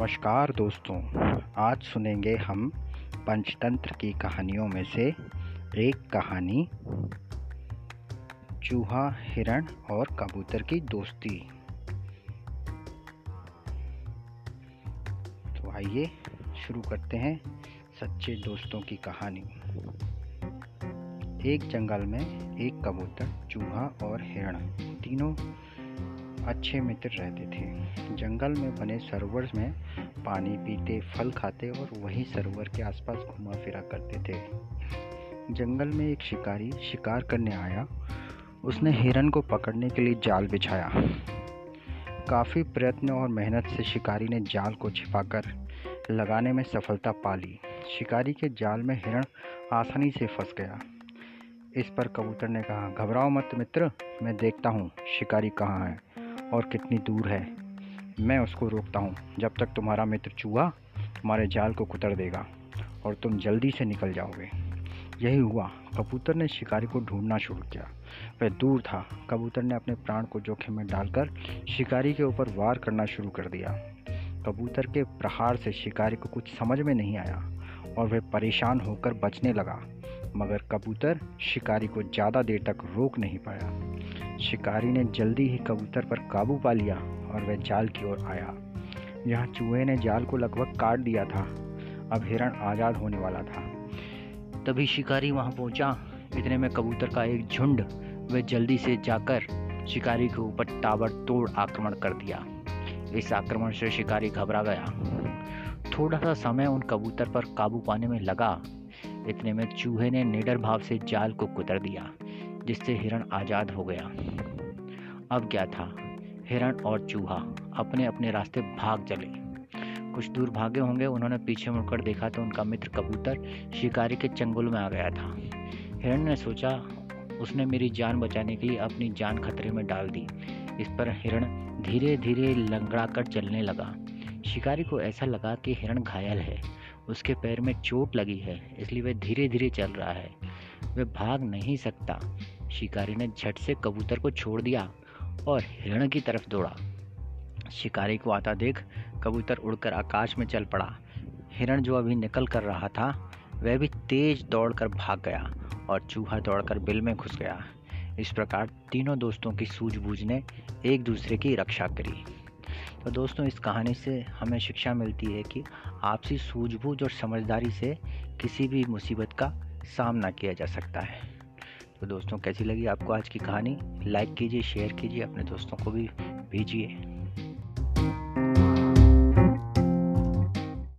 नमस्कार दोस्तों। आज सुनेंगे हम पंचतंत्र की कहानियों में से एक कहानी, चूहा, हिरण और कबूतर की दोस्ती। तो आइए शुरू करते हैं सच्चे दोस्तों की कहानी। एक जंगल में एक कबूतर, चूहा और हिरण, तीनों अच्छे मित्र रहते थे। जंगल में बने सरोवर में पानी पीते, फल खाते और वही सरोवर के आसपास घुमा फिरा करते थे। जंगल में एक शिकारी शिकार करने आया। उसने हिरन को पकड़ने के लिए जाल बिछाया। काफ़ी प्रयत्न और मेहनत से शिकारी ने जाल को छिपाकर लगाने में सफलता पा ली। शिकारी के जाल में हिरण आसानी से फंस गया। इस पर कबूतर ने कहा, घबराओ मत मित्र, मैं देखता हूँ शिकारी कहाँ है। और कितनी दूर है। मैं उसको रोकता हूँ। जब तक तुम्हारा मित्र चूहा तुम्हारे जाल को कुतर देगा और तुम जल्दी से निकल जाओगे। यही हुआ। कबूतर ने शिकारी को ढूंढना शुरू किया। वह दूर था। कबूतर ने अपने प्राण को जोखिम में डालकर शिकारी के ऊपर वार करना शुरू कर दिया। कबूतर के प्रहार से शिकारी को कुछ समझ में नहीं आया और वह परेशान होकर बचने लगा। मगर कबूतर शिकारी को ज़्यादा देर तक रोक नहीं पाया। शिकारी ने जल्दी ही कबूतर पर काबू पा लिया और वह जाल की ओर आया। यहाँ चूहे ने जाल को लगभग काट दिया था। अब हिरण आज़ाद होने वाला था। तभी शिकारी वहाँ पहुँचा। इतने में कबूतर का एक झुंड वह जल्दी से जाकर शिकारी के ऊपर ताबड़तोड़ आक्रमण कर दिया। इस आक्रमण से शिकारी घबरा गया। थोड़ा सा समय उन कबूतर पर काबू पाने में लगा। इतने में चूहे ने निडर भाव से जाल को कुतर दिया। जिससे हिरण आज़ाद हो गया। अब क्या था? हिरण और चूहा अपने अपने रास्ते भाग चले। कुछ दूर भागे होंगे, उन्होंने पीछे मुड़कर देखा तो उनका मित्र कबूतर शिकारी के चंगुल में आ गया था। हिरण ने सोचा, उसने मेरी जान बचाने के लिए अपनी जान खतरे में डाल दी। इस पर हिरण धीरे धीरे लंगड़ा कर चलने लगा। शिकारी को ऐसा लगा कि हिरण घायल है। उसके पैर में चोट लगी है, इसलिए वह धीरे धीरे चल रहा है। वह भाग नहीं सकता। शिकारी ने झट से कबूतर को छोड़ दिया और हिरण की तरफ़ दौड़ा। शिकारी को आता देख कबूतर उड़कर आकाश में चल पड़ा। हिरण जो अभी निकल कर रहा था, वह भी तेज दौड़कर भाग गया और चूहा दौड़कर बिल में घुस गया। इस प्रकार तीनों दोस्तों की सूझबूझ ने एक दूसरे की रक्षा करी। तो दोस्तों, इस कहानी से हमें शिक्षा मिलती है कि आपसी सूझबूझ और समझदारी से किसी भी मुसीबत का सामना किया जा सकता है। तो दोस्तों, कैसी लगी आपको आज की कहानी? लाइक कीजिए शेयर कीजिए, अपने दोस्तों को भी भेजिए।